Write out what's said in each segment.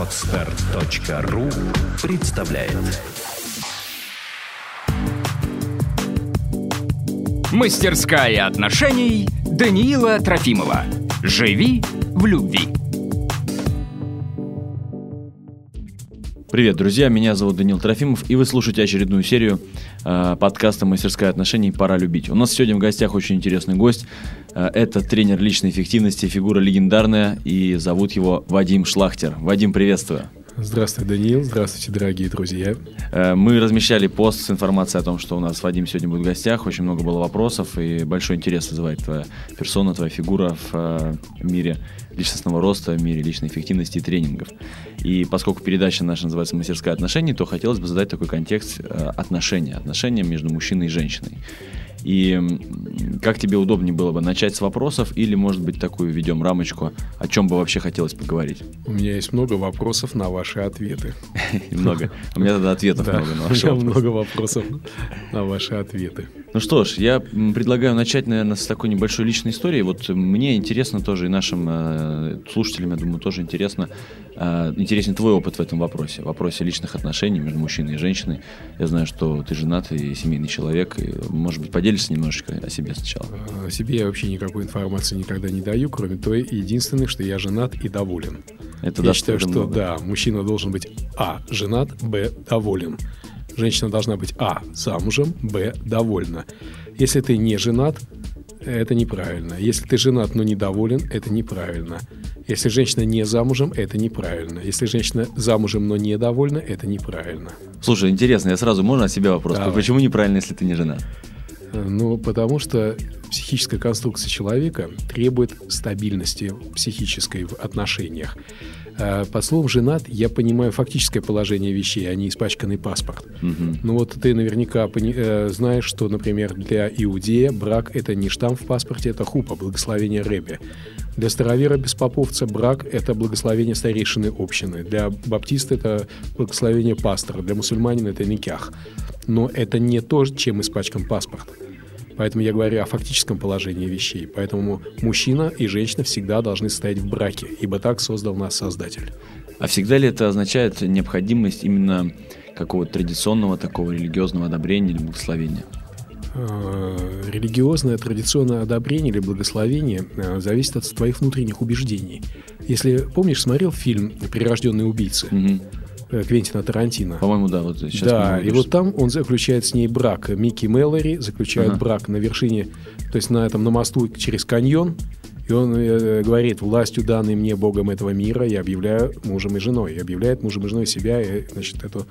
Отстар.ру представляет Мастерская отношений Даниила Трофимова. Живи в любви. Привет, друзья, меня зовут Данил Трофимов, и вы слушаете очередную серию э, подкаста «Мастерская отношений. Пора любить». У нас сегодня в гостях очень интересный гость. Э, это тренер личной эффективности, фигура легендарная, и зовут его Вадим Шлахтер. Вадим, приветствую. Здравствуй, Даниил. Здравствуйте, дорогие друзья. Э, мы размещали пост с информацией о том, что у нас Вадим сегодня будет в гостях. Очень много было вопросов, и большой интерес вызывает твоя персона, твоя фигура в э, мире личностного роста, в мире личной эффективности и тренингов. И поскольку передача наша называется «Мастерская отношений», то хотелось бы задать такой контекст э, отношения, отношения между мужчиной и женщиной. И как тебе удобнее было бы начать с вопросов или, может быть, такую ведем рамочку, о чем бы вообще хотелось поговорить? У меня есть много вопросов на ваши ответы. Много. У меня тогда ответов много на ваши У меня много вопросов на ваши ответы. Ну что ж, я предлагаю начать, наверное, с такой небольшой личной истории. Вот мне интересно тоже, и нашим э, слушателям, я думаю, тоже интересно, э, интересен твой опыт в этом вопросе, в вопросе личных отношений между мужчиной и женщиной. Я знаю, что ты женат и семейный человек, и, может быть, поделишься немножечко о себе сначала. О себе я вообще никакой информации никогда не даю, кроме той единственной, что я женат и доволен. Это я считаю, что много. да, мужчина должен быть а. женат, б. доволен. Женщина должна быть А. замужем, Б. довольна. Если ты не женат, это неправильно. Если ты женат, но недоволен, это неправильно. Если женщина не замужем, это неправильно. Если женщина замужем, но недовольна, это неправильно. Слушай, интересно, я сразу можно от себя вопрос? Давай. Почему неправильно, если ты не женат? Ну, потому что психическая конструкция человека требует стабильности психической в отношениях. А, под словом «женат» я понимаю фактическое положение вещей, а не испачканный паспорт. Угу. Ну вот ты наверняка пони- э, знаешь, что, например, для иудея брак – это не штамп в паспорте, это хупа, благословение Ребе. Для старовера-беспоповца брак – это благословение старейшины общины. Для баптиста – это благословение пастора. Для мусульманина – это никях. Но это не то, чем испачкан паспорт. Поэтому я говорю о фактическом положении вещей. Поэтому мужчина и женщина всегда должны стоять в браке, ибо так создал нас Создатель. А всегда ли это означает необходимость именно какого-то традиционного такого религиозного одобрения или благословения? А, религиозное традиционное одобрение или благословение а, зависит от твоих внутренних убеждений. Если помнишь, смотрел фильм «Прирожденные убийцы», угу. Э, Квентина Тарантино. По-моему, да, вот сейчас. Да, и вот там он заключает с ней брак. Микки Мэллори заключает ага. брак на вершине, то есть на этом на мосту через каньон. И он э, говорит, властью данной мне Богом этого мира я объявляю мужем и женой. И объявляет мужем и женой себя, и, значит, эту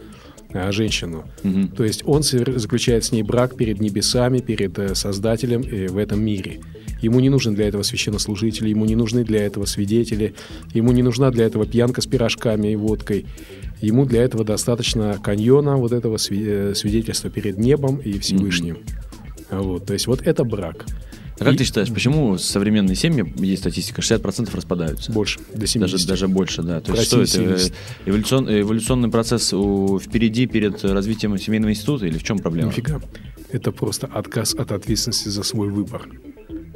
женщину. Угу. То есть он заключает с ней брак перед небесами, перед э, Создателем э, в этом мире. Ему не нужен для этого священнослужители, ему не нужны для этого свидетели, ему не нужна для этого пьянка с пирожками и водкой. Ему для этого достаточно каньона, вот этого э, свидетельства перед небом и Всевышним. Mm-hmm. Вот, то есть вот это брак. А как и... ты считаешь, почему современные семьи, есть статистика, 60% распадаются? Больше, до 70%. Даже, даже больше, да. То есть что это? Эволюцион, эволюционный процесс у, впереди перед развитием семейного института или в чем проблема? Нифига. Это просто отказ от ответственности за свой выбор.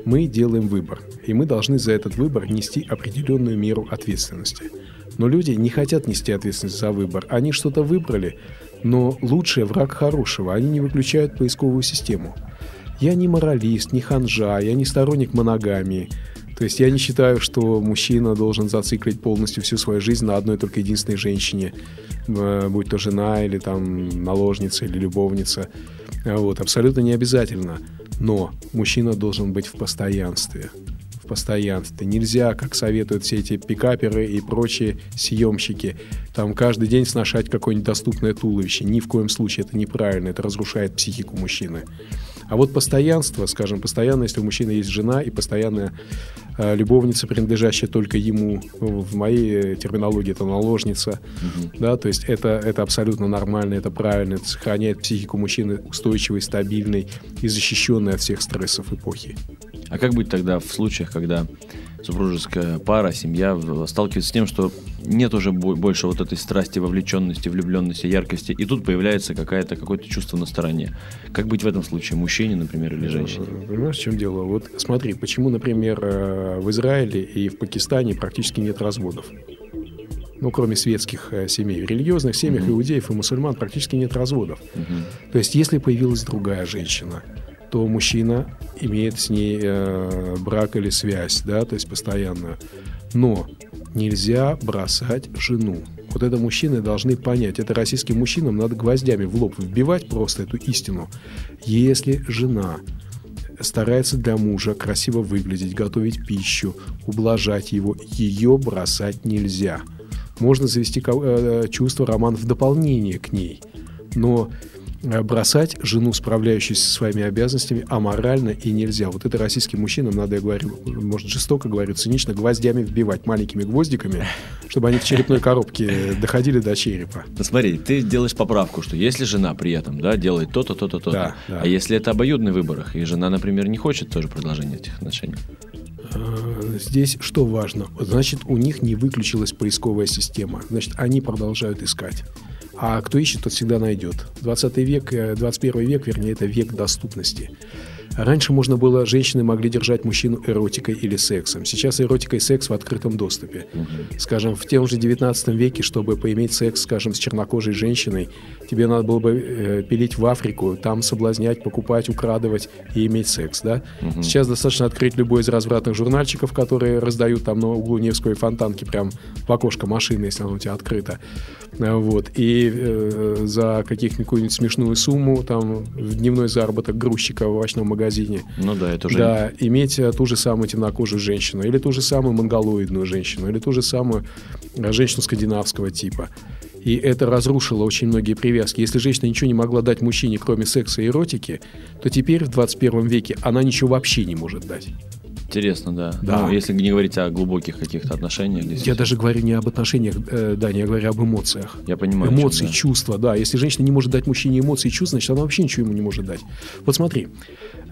Мы делаем выбор, и мы должны за этот выбор нести определенную меру ответственности. Но люди не хотят нести ответственность за выбор. Они что-то выбрали, но лучший враг хорошего. Они не выключают поисковую систему. Я не моралист, не ханжа, я не сторонник моногамии. То есть я не считаю, что мужчина должен зациклить полностью всю свою жизнь на одной только единственной женщине, э, будь то жена или там наложница или любовница. Вот, абсолютно не обязательно. Но мужчина должен быть в постоянстве в постоянстве. Нельзя, как советуют все эти пикаперы и прочие съемщики, там каждый день сношать какое-нибудь доступное туловище. Ни в коем случае это неправильно, это разрушает психику мужчины. А вот постоянство, скажем, постоянно, если у мужчины есть жена и постоянная э, любовница, принадлежащая только ему, в моей терминологии это наложница, угу. да, то есть это, это абсолютно нормально, это правильно, это сохраняет психику мужчины устойчивой, стабильной и защищенной от всех стрессов эпохи. А как быть тогда в случаях, когда супружеская пара, семья сталкивается с тем, что нет уже больше вот этой страсти, вовлеченности, влюбленности, яркости, и тут появляется какая-то, какое-то чувство на стороне. Как быть в этом случае, мужчине, например, или женщине? Понимаешь, в чем дело? Вот смотри, почему, например, э, в Израиле и в Пакистане практически нет разводов? ну, кроме светских э, семей. В религиозных семьях Мгм. иудеев и мусульман практически нет разводов. Мгм. То есть, если появилась другая женщина, то мужчина имеет с ней э, брак или связь, да, то есть постоянно. Но нельзя бросать жену. Вот это мужчины должны понять. Это российским мужчинам надо гвоздями в лоб вбивать просто эту истину. Если жена старается для мужа красиво выглядеть, готовить пищу, ублажать его, ее бросать нельзя. Можно завести ко- э, чувство романа в дополнение к ней, но э, бросать жену, справляющуюся со своими обязанностями, аморально и нельзя. Вот это российским мужчинам надо, я говорю, может, жестоко говорю, цинично, гвоздями вбивать, маленькими гвоздиками, чтобы они в черепной коробке доходили до черепа. Ну, смотри, ты делаешь поправку, что если жена при этом, да, делает то-то, то-то, то-то, Да, да. а если это обоюдный выбор, и жена, например, не хочет тоже продолжения этих отношений, Э, Здесь что важно? Значит, у них не выключилась поисковая система. Значит, они продолжают искать. А кто ищет, тот всегда найдет. 20 век, э, 21 век, вернее, это век доступности. Раньше можно было, женщины могли держать мужчину эротикой или сексом. Сейчас эротика и секс в открытом доступе. Скажем, в том же 19 веке, чтобы поиметь секс, скажем, с чернокожей женщиной, тебе надо было бы э, пилить в Африку, там соблазнять, покупать, украдывать и иметь секс, да? Сейчас достаточно открыть любой из развратных журнальчиков, которые раздают там на углу Невской фонтанки, прям в окошко машины, если оно у тебя открыто. А, Вот. И э, за каких-нибудь смешную сумму, там, в дневной заработок грузчика в овощном магазине, ну да, это уже да, иметь э, ту же самую темнокожую женщину, или ту же самую монголоидную женщину, или ту же самую э, женщину скандинавского типа. И это разрушило очень многие привязки. Если женщина ничего не могла дать мужчине, кроме секса и эротики, то теперь в 21 веке она ничего вообще не может дать. интересно, да. Да. Ну, если не говорить о глубоких каких-то отношениях, Я действительно. даже говорю не об отношениях, э, да, не говорю об эмоциях. Я понимаю. о чем, Эмоции, да. чувства, да. Если женщина не может дать мужчине эмоции и чувства, значит, она вообще ничего ему не может дать. Вот смотри,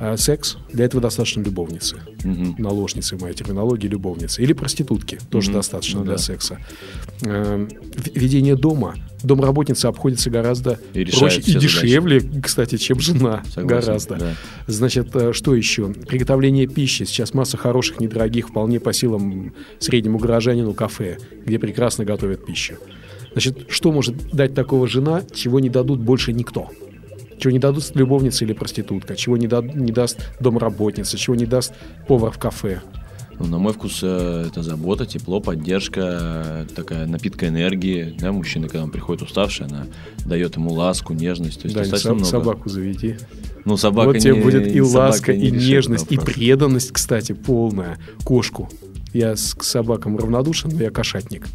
э, секс, для этого достаточно любовницы. Мгм. Наложницы, в моей терминологии, любовницы. Или проститутки, тоже Мгм. достаточно Ну для да. секса. Э, в- Ведение дома. Домработница обходится гораздо И проще и задачи. дешевле, кстати, чем жена. Согласен, гораздо. да. Значит, э, что еще? Приготовление пищи. Сейчас масса хороших, недорогих, вполне по силам среднему горожанину кафе, где прекрасно готовят пищу. Значит, что может дать такого жена, чего не дадут больше никто? Чего не дадут любовница или проститутка, чего не, дад- не даст домработница, чего не даст повар в кафе. Ну, на мой вкус, э, это забота, тепло, поддержка, э, такая напитка энергии. Да, мужчина, когда он приходит уставший, она дает ему ласку, нежность. То есть Да, достаточно много. собаку заведи. Ну, собака вот тебе не- будет и ласка, и нежность, и вопрос. преданность, кстати, полная. Кошку. Я с к собакам равнодушен, но я кошатник.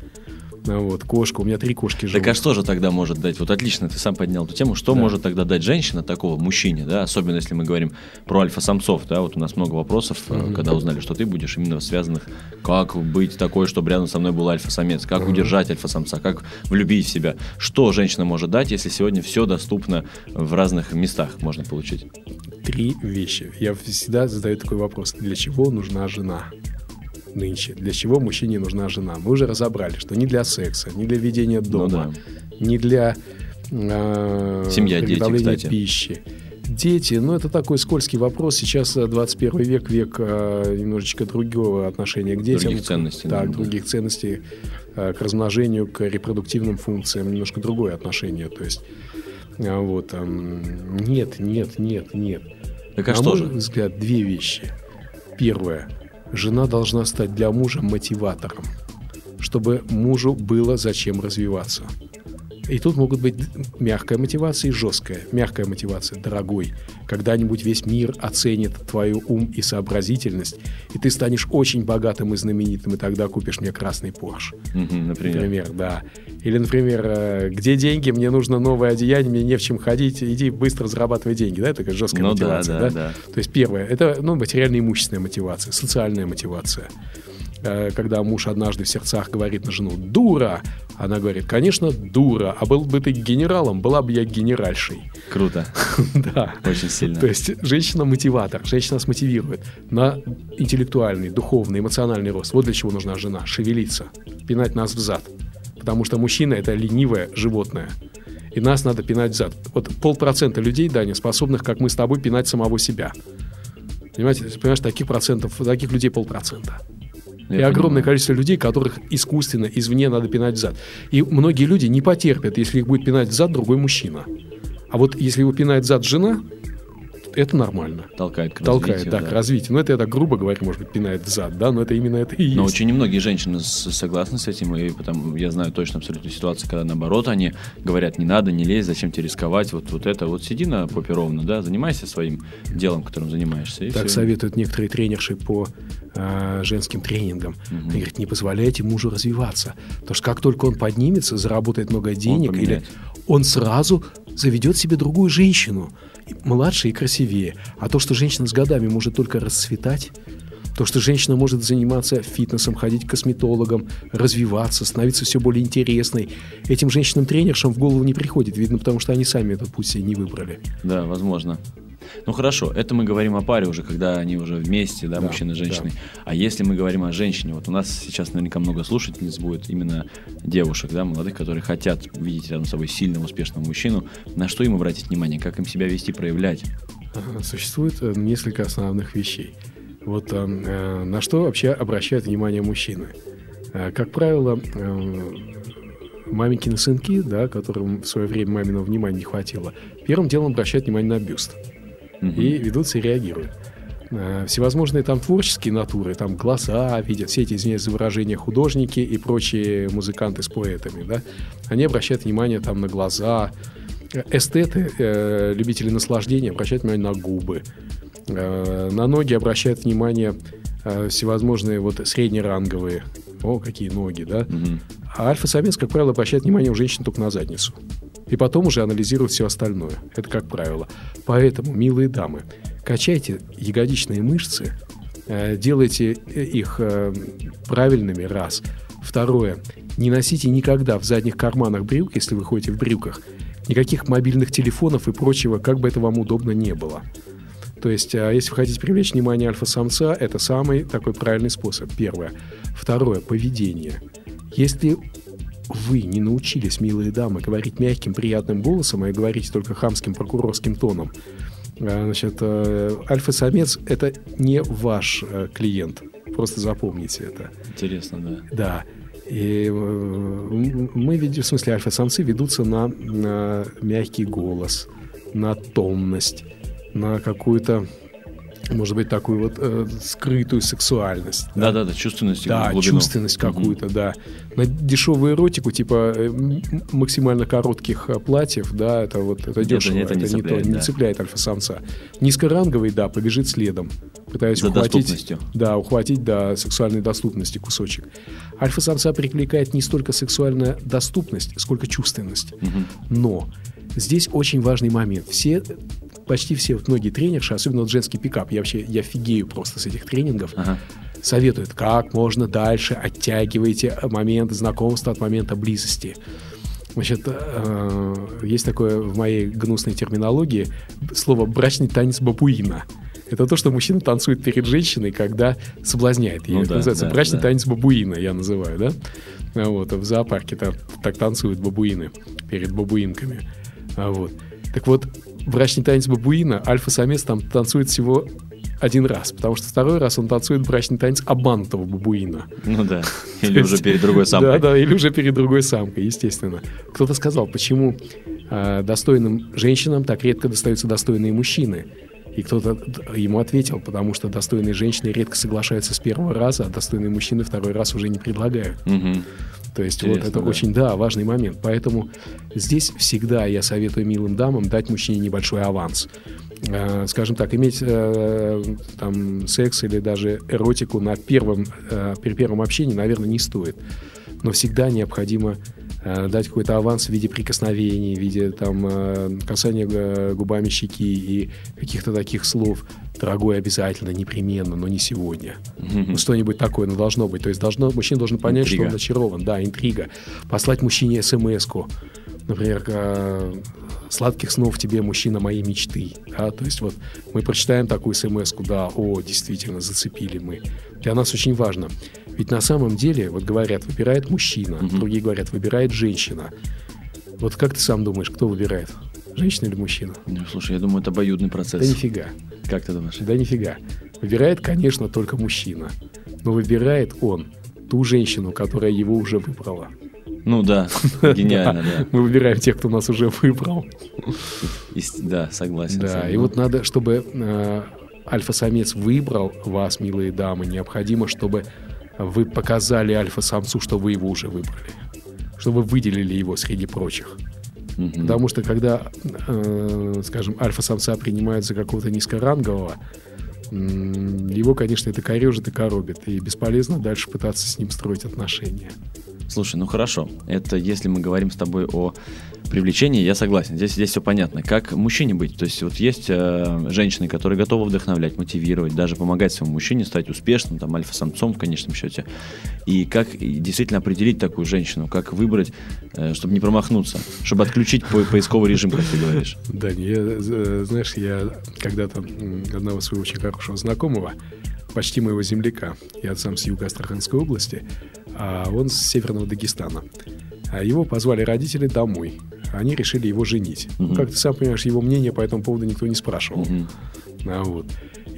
А Вот, кошка. У меня три кошки живут. Так а что же тогда может дать? Вот отлично, ты сам поднял эту тему. Что Да. может тогда дать женщина такого мужчине, да? Особенно если мы говорим про альфа-самцов, да? Вот у нас много вопросов, э, когда узнали, что ты будешь, именно связанных, как быть такой, чтобы рядом со мной был альфа-самец, как удержать альфа-самца, как влюбить в себя. Что женщина может дать, если сегодня все доступно в разных местах можно получить? Три вещи. Я всегда задаю такой вопрос. Для чего нужна жена? Нынче. Для чего мужчине нужна жена? Мы уже разобрали, что не для секса, не для ведения дома, не для э, Семья, дети, приготовления кстати. пищи. Дети, ну это такой скользкий вопрос. Сейчас э, 21 век, век э, немножечко другого отношения к детям. Других ценностей, Так, да. других ценностей э, к размножению, к репродуктивным функциям. Немножко другое отношение. То есть, вот, эм, нет, нет, нет, нет. Так а На что мой же? взгляд, две вещи. Первое. Жена должна стать для мужа мотиватором, чтобы мужу было зачем развиваться. И тут могут быть мягкая мотивация и жесткая. Мягкая мотивация, дорогой. Когда-нибудь весь мир оценит твою ум и сообразительность, и ты станешь очень богатым и знаменитым, и тогда купишь мне красный Порш. Например. Например, да. Или, например, э, где деньги, мне нужно новое одеяние, мне не в чем ходить, иди быстро зарабатывай деньги. Да, это такая жесткая Ну да, мотивация. да, да. То есть первое, это ну, материально-имущественная мотивация, социальная мотивация. Э, Когда муж однажды в сердцах говорит на жену «дура», она говорит «конечно, дура, а был бы ты генералом, была бы я генеральшей». Круто. Да. Очень сильно. То есть женщина-мотиватор, женщина нас мотивирует на интеллектуальный, духовный, эмоциональный рост. Вот для чего нужна жена. Шевелиться, пинать нас в зад. Потому что мужчина – это ленивое животное. И нас надо пинать в зад. Вот полпроцента людей, Даня, способных, как мы с тобой, пинать самого себя. Понимаете, понимаешь, таких процентов, таких людей полпроцента. Я и понимаю. огромное количество людей, которых искусственно извне надо пинать в зад. И многие люди не потерпят, если их будет пинать в зад другой мужчина. А вот если его пинает зад жена, это нормально. Толкает к Толкает, развитию. да, да, к развитию. Ну, это я так грубо говорю, может быть, пинает в зад, да, но это именно это и есть. Но очень немногие женщины согласны с этим, и потом я знаю точно абсолютно ситуацию, когда наоборот они говорят, не надо, не лезь, зачем тебе рисковать, вот, вот это, вот сиди на попе ровно, да, занимайся своим делом, которым занимаешься. И так все. советуют некоторые тренерши по э, женским тренингам. Угу. Они говорят, не позволяйте мужу развиваться, потому что как только он поднимется, заработает много денег, или он сразу заведет себе другую женщину младше и красивее. А то, что женщина с годами может только расцветать, то, что женщина может заниматься фитнесом, ходить к косметологам, развиваться, становиться все более интересной, этим женщинам-тренершам в голову не приходит. Видно, потому что они сами этот путь себе не выбрали. Да, возможно. Ну хорошо, это мы говорим о паре уже, когда они уже вместе, да, да мужчина и женщина. Да. А если мы говорим о женщине, вот у нас сейчас наверняка много слушательниц будет именно девушек, да, молодых, которые хотят видеть рядом с собой сильного, успешного мужчину. На что им обратить внимание, как им себя вести, проявлять? Существует э, несколько основных вещей. Вот э, э, на что вообще обращают внимание мужчины? Э, как правило, э, маменькины сынки, да, которым в свое время маминого внимания не хватило, первым делом обращают внимание на бюст угу. и ведутся и реагируют. Э, всевозможные там творческие натуры, там глаза видят, все эти, извиняюсь за выражение, художники и прочие музыканты с поэтами, да, они обращают внимание там на глаза, эстеты, э, любители наслаждения обращают внимание на губы, э, на ноги обращают внимание э, всевозможные вот среднеранговые, о, какие ноги, да, угу. а альфа-самец, как правило, обращает внимание у женщин только на задницу и потом уже анализировать все остальное. Это как правило. Поэтому, милые дамы, качайте ягодичные мышцы, э, делайте их э, правильными, раз. Второе, не носите никогда в задних карманах брюк, если вы ходите в брюках, никаких мобильных телефонов и прочего, как бы это вам удобно не было. То есть, а если вы хотите привлечь внимание альфа-самца, это самый такой правильный способ. Первое. Второе. Поведение. Если вы не научились, милые дамы, говорить мягким, приятным голосом, а говорите только хамским прокурорским тоном, а, значит, э, альфа-самец – это не ваш э, клиент. Просто запомните это. Интересно, да. Да. И э, мы, в смысле, альфа-самцы ведутся на, на мягкий голос, на томность, на какую-то может быть, такую вот э, скрытую сексуальность. Да-да-да, чувственность. Да, чувственность какую-то, угу. да. На дешевую эротику, типа э, максимально коротких э, платьев, да, это вот это дешево, это, это, не, цепляет, то, да. не цепляет альфа-самца. Низкоранговый, да, побежит следом, пытаясь За ухватить, да, ухватить до сексуальной доступности кусочек. Альфа-самца привлекает не столько сексуальная доступность, сколько чувственность. Угу. Но здесь очень важный момент. Все почти все, вот многие тренерши, особенно вот женский пикап, я вообще, я фигею просто с этих тренингов, ага. советуют, как можно дальше оттягивайте момент знакомства от момента близости. Значит, э, есть такое в моей гнусной терминологии слово «брачный танец бабуина». Это то, что мужчина танцует перед женщиной, когда соблазняет ее. Ну, это да, называется да, брачный да. танец бабуина, я называю, да? Вот, в зоопарке так, так танцуют бабуины перед бабуинками. Вот. Так вот, брачный танец бабуина, альфа-самец там танцует всего один раз, потому что второй раз он танцует брачный танец обманутого бабуина. Ну да, или уже перед другой самкой. Да, да, или уже перед другой самкой, естественно. Кто-то сказал, почему э, достойным женщинам так редко достаются достойные мужчины. И кто-то ему ответил, потому что достойные женщины редко соглашаются с первого раза, а достойные мужчины второй раз уже не предлагают. Угу. То есть Интересно, вот это да. очень, да, важный момент. Поэтому здесь всегда я советую милым дамам дать мужчине небольшой аванс. Э, скажем так, иметь э, там секс или даже эротику на первом, э, при первом общении, наверное, не стоит. Но всегда необходимо дать какой-то аванс в виде прикосновений, в виде там э, касания э, губами щеки и каких-то таких слов. Дорогой обязательно, непременно, но не сегодня. Mm-hmm. Ну, что-нибудь такое, но ну, должно быть. То есть должно, мужчина должен понять, интрига. что он очарован. Да, интрига. Послать мужчине смс-ку. Например, сладких снов тебе, мужчина моей мечты. Да? То есть вот мы прочитаем такую смс да, о, действительно, зацепили мы. Для нас очень важно. Ведь на самом деле, вот говорят, выбирает мужчина, угу. другие говорят, выбирает женщина. Вот как ты сам думаешь, кто выбирает? Женщина или мужчина? Ну, слушай, я думаю, это обоюдный процесс. Да нифига. Как ты думаешь? Да нифига. Выбирает, конечно, только мужчина. но выбирает он ту женщину, которая его уже выбрала. Ну да, гениально, да. Мы выбираем тех, кто нас уже выбрал. Да, согласен. Да, и вот надо, чтобы э, альфа-самец выбрал вас, милые дамы, необходимо, чтобы вы показали альфа-самцу, что вы его уже выбрали. Чтобы вы выделили его среди прочих. Угу. Потому что когда, э, скажем, альфа-самца принимают за какого-то низкорангового, его, конечно, это корежит и коробит, и бесполезно дальше пытаться с ним строить отношения. Слушай, ну хорошо, это если мы говорим с тобой о привлечение, я согласен. Здесь, здесь все понятно. Как мужчине быть? То есть вот есть э, женщины, которые готовы вдохновлять, мотивировать, даже помогать своему мужчине стать успешным, там, альфа-самцом в конечном счете. И как действительно определить такую женщину, как выбрать, э, чтобы не промахнуться, чтобы отключить по поисковый режим, как ты говоришь. Да, я, э, знаешь, я когда-то одного своего очень хорошего знакомого, почти моего земляка, я сам с юга Астраханской области, а он с северного Дагестана. А его позвали родители домой. Они решили его женить. Угу. Как ты сам понимаешь, его мнение по этому поводу никто не спрашивал. Угу. А вот.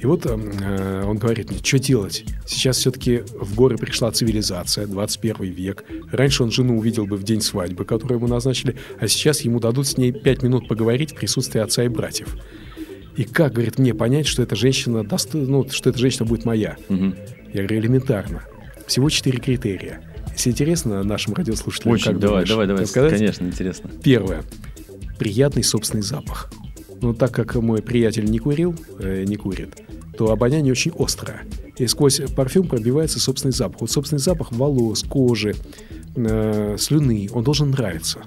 И вот э, он говорит мне, что делать? Сейчас все-таки в горы пришла цивилизация, 21 век. Раньше он жену увидел бы в день свадьбы, которую ему назначили, а сейчас ему дадут с ней 5 минут поговорить в присутствии отца и братьев. И как, говорит, мне понять, что эта женщина, даст, ну, что эта женщина будет моя? Угу. Я говорю, элементарно. Всего четыре критерия. Если интересно нашим радиослушателям, Очень, как давай, думаешь, давай, давай, конечно, интересно. Первое. Приятный собственный запах. Но так как мой приятель не курил, э, не курит, то обоняние очень острое. И сквозь парфюм пробивается собственный запах. Вот собственный запах волос, кожи, э, слюны, он должен нравиться.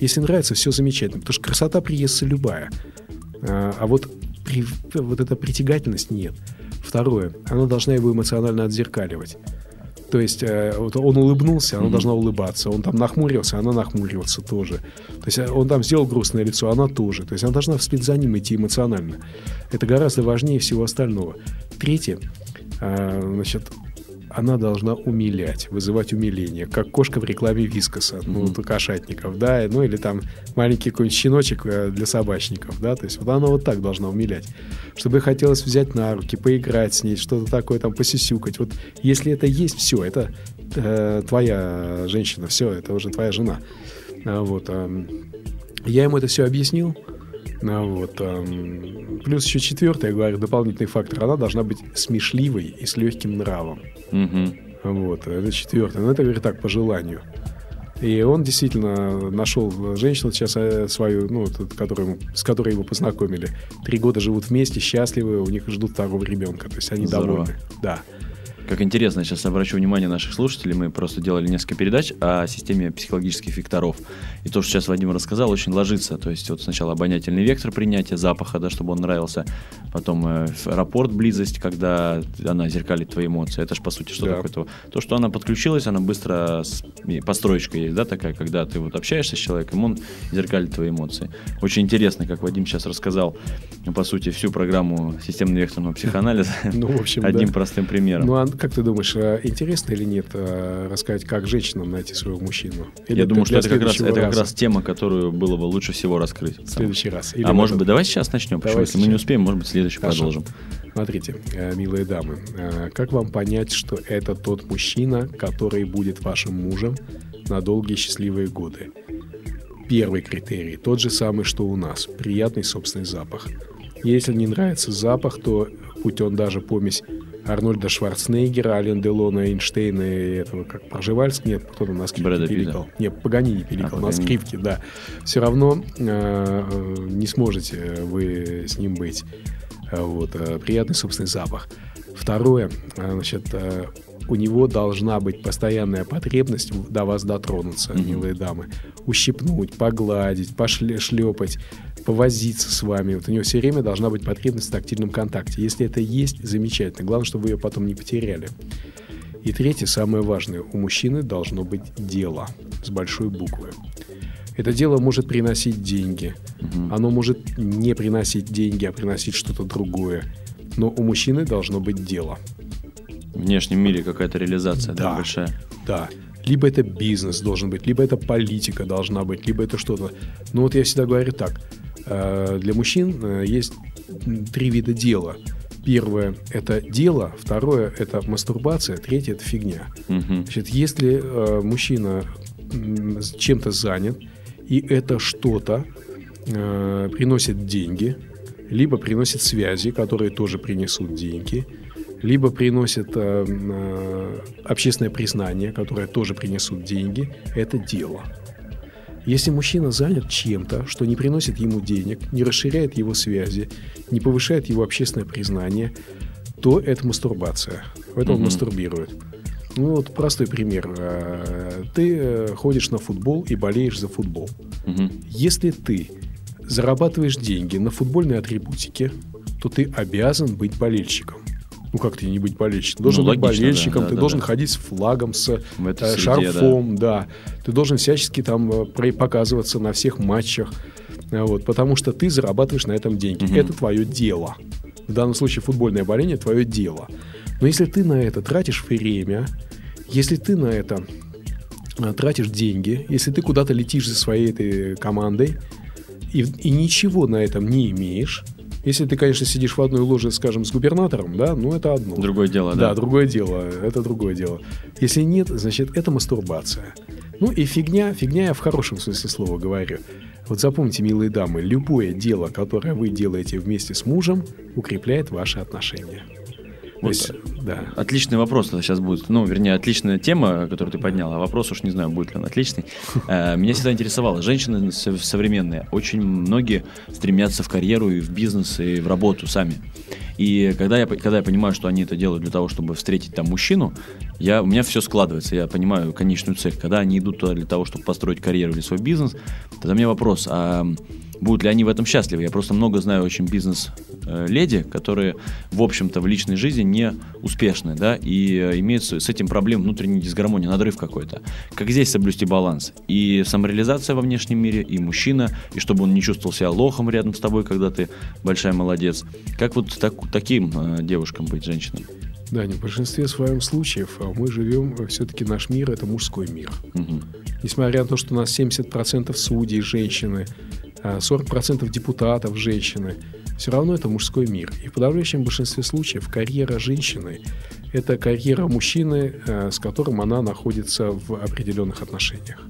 Если нравится, все замечательно, потому что красота приестся любая. А, а вот, при, вот эта притягательность нет. Второе, она должна его эмоционально отзеркаливать. То есть э, вот он улыбнулся, она mm-hmm. должна улыбаться. Он там нахмурился, она нахмуриваться тоже. То есть э, он там сделал грустное лицо, она тоже. То есть она должна вслед за ним идти эмоционально. Это гораздо важнее всего остального. Третье, э, значит, она должна умилять, вызывать умиление, как кошка в рекламе Вискоса, mm-hmm. ну, кошатников, да, ну, или там маленький какой-нибудь щеночек э, для собачников, да, то есть вот она вот так должна умилять, чтобы хотелось взять на руки, поиграть с ней, что-то такое там посисюкать, вот если это есть, все, это э, твоя женщина, все, это уже твоя жена, а, вот, э, я ему это все объяснил, вот, эм, плюс еще четвертое, я говорю, дополнительный фактор. Она должна быть смешливой и с легким нравом. Угу. Вот, это четвертое. Но это, говорит, так, по желанию. И он действительно нашел женщину сейчас э, свою, ну, которую, с которой его познакомили. Три года живут вместе, счастливы, у них ждут второго ребенка. То есть они Здорово. довольны. Да. Как интересно, сейчас обращу внимание наших слушателей, мы просто делали несколько передач о системе психологических векторов. И то, что сейчас Вадим рассказал, очень ложится. То есть вот сначала обонятельный вектор принятия запаха, да, чтобы он нравился, потом э, рапорт, близость, когда она зеркалит твои эмоции. Это же по сути что да. такое? То, то, что она подключилась, она быстро, с, построечка есть, да, такая, когда ты вот общаешься с человеком, он зеркалит твои эмоции. Очень интересно, как Вадим сейчас рассказал, по сути, всю программу системно-векторного психоанализа ну, в общем, одним простым примером. Ну, а как ты думаешь, а интересно или нет а, рассказать, как женщинам найти своего мужчину? Или Я думаю, что это как, раз, это как раз тема, которую было бы лучше всего раскрыть. В следующий раз. Или а может быть, давай сейчас начнем? Почему? Если мы не успеем, может быть, следующий Хорошо. продолжим. Смотрите, э, милые дамы, э, как вам понять, что это тот мужчина, который будет вашим мужем на долгие счастливые годы? Первый критерий, тот же самый, что у нас, приятный собственный запах. Если не нравится запах, то будь он даже помесь Арнольда Шварценеггера, Ален Делона, Эйнштейна и этого, как Проживальск, нет, кто там на скрипке Брэда пиликал. Питта. Нет, Паганини пиликал, а, на скрипке, да. Все равно э, э, не сможете вы с ним быть. Э, вот, э, приятный собственный запах. Второе, э, значит, э, у него должна быть постоянная потребность до вас дотронуться, mm-hmm. милые дамы. Ущипнуть, погладить, пошлепать, повозиться с вами. Вот у него все время должна быть потребность в тактильном контакте. Если это есть, замечательно. Главное, чтобы вы ее потом не потеряли. И третье, самое важное, у мужчины должно быть дело с большой буквы. Это дело может приносить деньги. Угу. Оно может не приносить деньги, а приносить что-то другое. Но у мужчины должно быть дело. В внешнем мире какая-то реализация да, да, большая. Да. Либо это бизнес должен быть, либо это политика должна быть, либо это что-то. Но вот я всегда говорю так. Э, для мужчин э, есть три вида дела. Первое – это дело, второе – это мастурбация, третье – это фигня. Мгм. Значит, если э, мужчина чем-то занят, и это что-то э, приносит деньги, либо приносит связи, которые тоже принесут деньги, либо приносит э, э, общественное признание, которое тоже принесут деньги, это дело. Если мужчина занят чем-то, что не приносит ему денег, не расширяет его связи, не повышает его общественное признание, то это мастурбация. Это он Мгм. мастурбирует. Ну вот простой пример. Э, Ты э, ходишь на футбол и болеешь за футбол. Если ты зарабатываешь деньги на футбольной атрибутике, то ты обязан быть болельщиком. Ну как ты не быть болельщиком? Ты должен Ну, быть логично, болельщиком, да, ты да, должен да. ходить с флагом, с э, среде, шарфом, да. Ты должен всячески там э, показываться на всех матчах, э, вот, потому что ты зарабатываешь на этом деньги. Мгм. Это твое дело. В данном случае футбольное боление твое дело. Но если ты на это тратишь время, если ты на это тратишь деньги, если ты куда-то летишь за своей этой командой и, и ничего на этом не имеешь, если ты, конечно, сидишь в одной ложе, скажем, с губернатором, да, ну это одно. Другое дело, Да, да. другое дело. Это другое дело. Если нет, значит, это мастурбация. Ну и фигня, фигня я в хорошем смысле слова говорю. Вот запомните, милые дамы, любое дело, которое вы делаете вместе с мужем, укрепляет ваши отношения. Вот, да. Отличный вопрос сейчас будет. Ну, вернее, отличная тема, которую ты поднял. А вопрос уж не знаю, будет ли он отличный. Э, Меня всегда интересовало. Женщины со- современные, очень многие стремятся в карьеру и в бизнес, и в работу сами. И когда я, когда я понимаю, что они это делают для того, чтобы встретить там мужчину, я, у меня все складывается. Я понимаю конечную цель. Когда они идут туда для того, чтобы построить карьеру или свой бизнес, тогда у меня вопрос, а будут ли они в этом счастливы? Я просто много знаю очень бизнес-леди, которые, в общем-то, в личной жизни не успешны, да, и э, имеют с этим проблем внутренней дисгармонии, надрыв какой-то. Как здесь соблюсти баланс? И самореализация во внешнем мире, и мужчина, и чтобы он не чувствовал себя лохом рядом с тобой, когда ты большая молодец. Как вот так- таким э, девушкам быть, женщинам? Да, не в большинстве своем случаев а мы живем, все-таки наш мир – это мужской мир. Мгм. Несмотря на то, что у нас 70% судей женщины, 40% депутатов женщины, все равно это мужской мир. И в подавляющем большинстве случаев карьера женщины – это карьера мужчины, э, с которым она находится в определенных отношениях.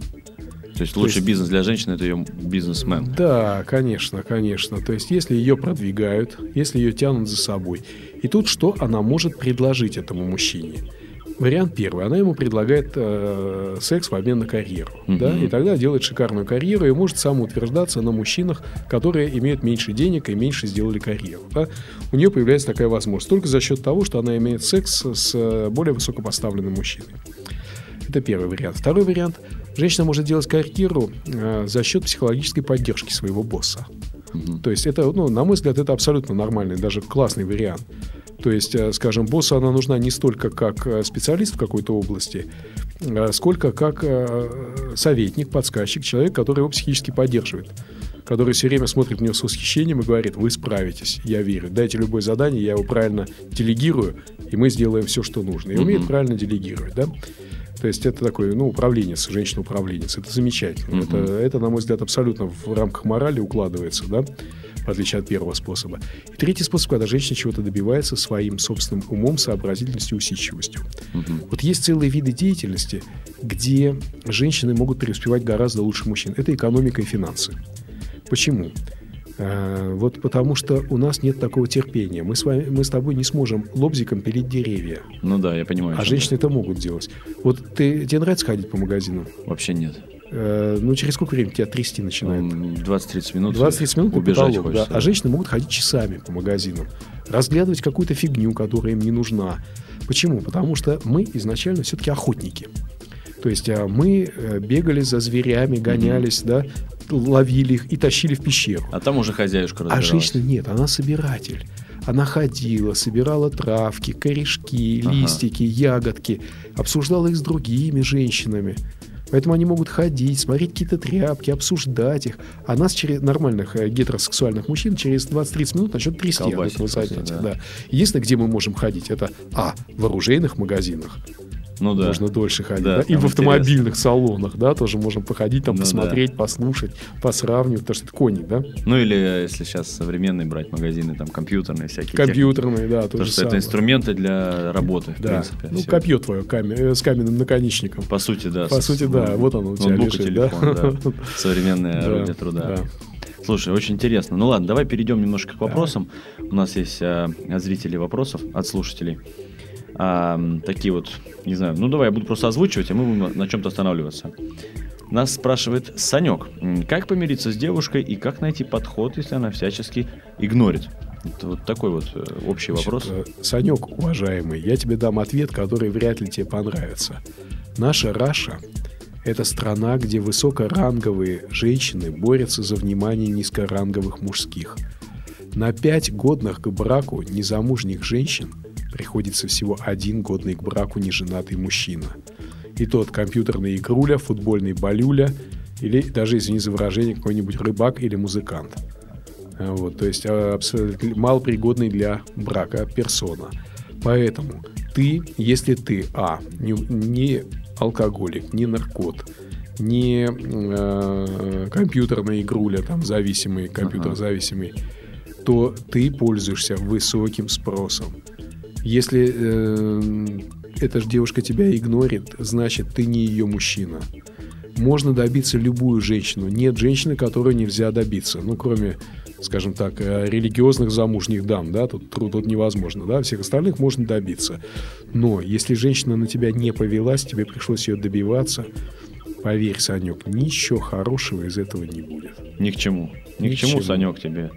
То есть лучший есть- бизнес для женщины это ее бизнесмен. Да, конечно, конечно. То есть, если ее продвигают, если ее тянут за собой. И тут что она может предложить этому мужчине? Вариант первый. Она ему предлагает э, секс в обмен на карьеру. Мгм. Да? И тогда делает шикарную карьеру и может самоутверждаться на мужчинах, которые имеют меньше денег и меньше сделали карьеру. да. У нее появляется такая возможность. Только за счет того, что она имеет секс с э, более высокопоставленным мужчиной. Это первый вариант. Второй вариант. Женщина может делать карьеру э, за счет психологической поддержки своего босса. Мгм. То есть это, ну, на мой взгляд, это абсолютно нормальный, даже классный вариант. То есть, э, скажем, боссу она нужна не столько как э, специалист в какой-то области, э, сколько как советник, подсказчик, человек, который его психически поддерживает который все время смотрит на него с восхищением и говорит, вы справитесь, я верю, дайте любое задание, я его правильно делегирую, и мы сделаем все, что нужно. И умеет правильно делегировать, да? То есть это такой, ну, управленец, женщина-управленец. Это замечательно. Это, это, на мой взгляд, абсолютно в рамках морали укладывается, да, в отличие от первого способа. И третий способ, когда женщина чего-то добивается своим собственным умом, сообразительностью усидчивостью. Мгм. Вот есть целые виды деятельности, где женщины могут преуспевать гораздо лучше мужчин. Это экономика и финансы. Почему? А, Вот потому что у нас нет такого терпения. Мы с, вами, мы с тобой не сможем лобзиком пилить деревья. Ну да, я понимаю. А женщины это могут делать. Вот ты, тебе нравится ходить по магазинам? Вообще нет. Э, ну, через сколько времени тебя трясти начинает? М, 20-30 минут. 20-30 минут убежать потолок, да. хочется. А женщины могут ходить часами по магазинам, разглядывать какую-то фигню, которая им не нужна. Почему? Потому что мы изначально все-таки охотники. То есть а, мы э, бегали за зверями, гонялись, да, ловили их и тащили в пещеру. А там уже хозяюшка А разбиралась. женщина нет, она собиратель. Она ходила, собирала травки, корешки, Ага. листики, ягодки, обсуждала их с другими женщинами. Поэтому они могут ходить, смотреть какие-то тряпки, обсуждать их. А нас, через нормальных э, гетеросексуальных мужчин, через 20-30 минут начнет трясти от этого занятия. да. Да. Единственное, где мы можем ходить, это а. в оружейных магазинах, Ну да. Можно дольше ходить. Да, да? И в автомобильных салонах, да, тоже можем походить, там Ну да. посмотреть, послушать, посравнивать, потому что это коник, да? Ну или э, если сейчас современные брать магазины, там компьютерные всякие. техники. Компьютерные, да, то Потому же что это самое. инструменты для работы, в Да. принципе. Ну, всё. копье твое каме- э, с каменным наконечником. По сути, да. По с- сути, да, вот оно у тебя ноутбук и лежит, телефон, да. да. Современное Да, орудие труда. да. Слушай, очень интересно. Ну ладно, давай перейдем немножко к вопросам. У нас есть от зрителей вопросов, от слушателей. А, такие вот, не знаю, ну давай я буду просто озвучивать, а мы будем на- чем-то останавливаться. Нас спрашивает Санек, как помириться с девушкой и как найти подход, если она всячески игнорит? Это вот такой вот э, общий Значит, вопрос. э, Санек, уважаемый, я тебе дам ответ, который вряд ли тебе понравится. Наша Раша – это страна, где высокоранговые женщины борются за внимание низкоранговых мужских. На пять годных к браку незамужних женщин приходится всего один годный к браку неженатый мужчина. И тот компьютерный игруля, футбольный балюля или даже, извини за выражение, какой-нибудь рыбак или музыкант. А, Вот, то есть а, абсолютно малопригодный для брака персона. Поэтому ты, если ты, а, не, не алкоголик, не наркот, не э, компьютерная игруля, там, зависимый, компьютер зависимый, то ты пользуешься высоким спросом. Если э, эта же девушка тебя игнорит, значит, ты не ее мужчина. Можно добиться любую женщину. Нет женщины, которую нельзя добиться. Ну, кроме, скажем так, э, религиозных замужних дам, да, тут, тру- тут невозможно, да, всех остальных можно добиться. Но если женщина на тебя не повелась, тебе пришлось ее добиваться, поверь, Санек, ничего хорошего из этого не будет. Ни к чему. Ни, Ни к чему, чему. Санек, тебе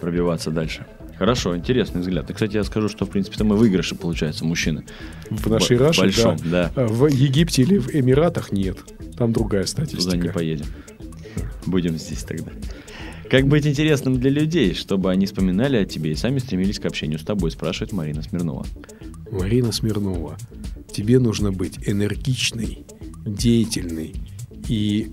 пробиваться дальше. Хорошо, интересный взгляд. И, кстати, я скажу, что, в принципе, мы выигрыши, получается, мужчины. В нашей Б- Раше, большом, да. да. В Египте или в Эмиратах нет. Там другая статистика. Туда не поедем. Будем здесь тогда. Как быть интересным для людей, чтобы они вспоминали о тебе и сами стремились к общению с тобой, спрашивает Марина Смирнова. Марина Смирнова, тебе нужно быть энергичной, деятельной и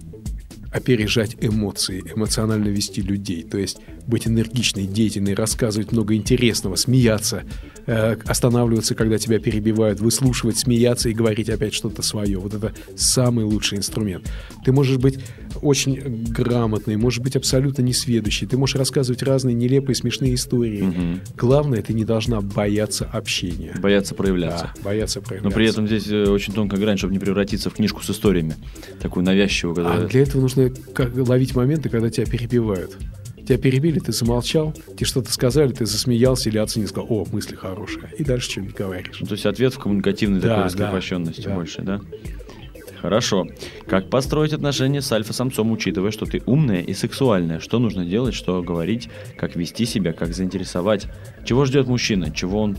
опережать эмоции, эмоционально вести людей. То есть быть энергичной, деятельной, рассказывать много интересного, смеяться, э, останавливаться, когда тебя перебивают, выслушивать, смеяться и говорить опять что-то свое. Вот это самый лучший инструмент. Ты можешь быть очень грамотный, можешь быть абсолютно несведущий, ты можешь рассказывать разные нелепые, смешные истории. Мгм. Главное, ты не должна бояться общения. Боятся проявляться. Да, бояться Но проявляться. при этом здесь э, очень тонкая грань, чтобы не превратиться в книжку с историями. Такую навязчивую, когда... А для этого нужно ловить моменты, когда тебя перебивают. Тебя перебили, ты замолчал, тебе что-то сказали, ты засмеялся или оценил, сказал, о, мысли хорошие, и дальше что-нибудь говоришь. Ну, то есть ответ в коммуникативной Да, такой раскрепощенности да. больше, да? Хорошо. Как построить отношения с альфа-самцом, учитывая, что ты умная и сексуальная? Что нужно делать, что говорить, как вести себя, как заинтересовать? Чего ждет мужчина? Чего он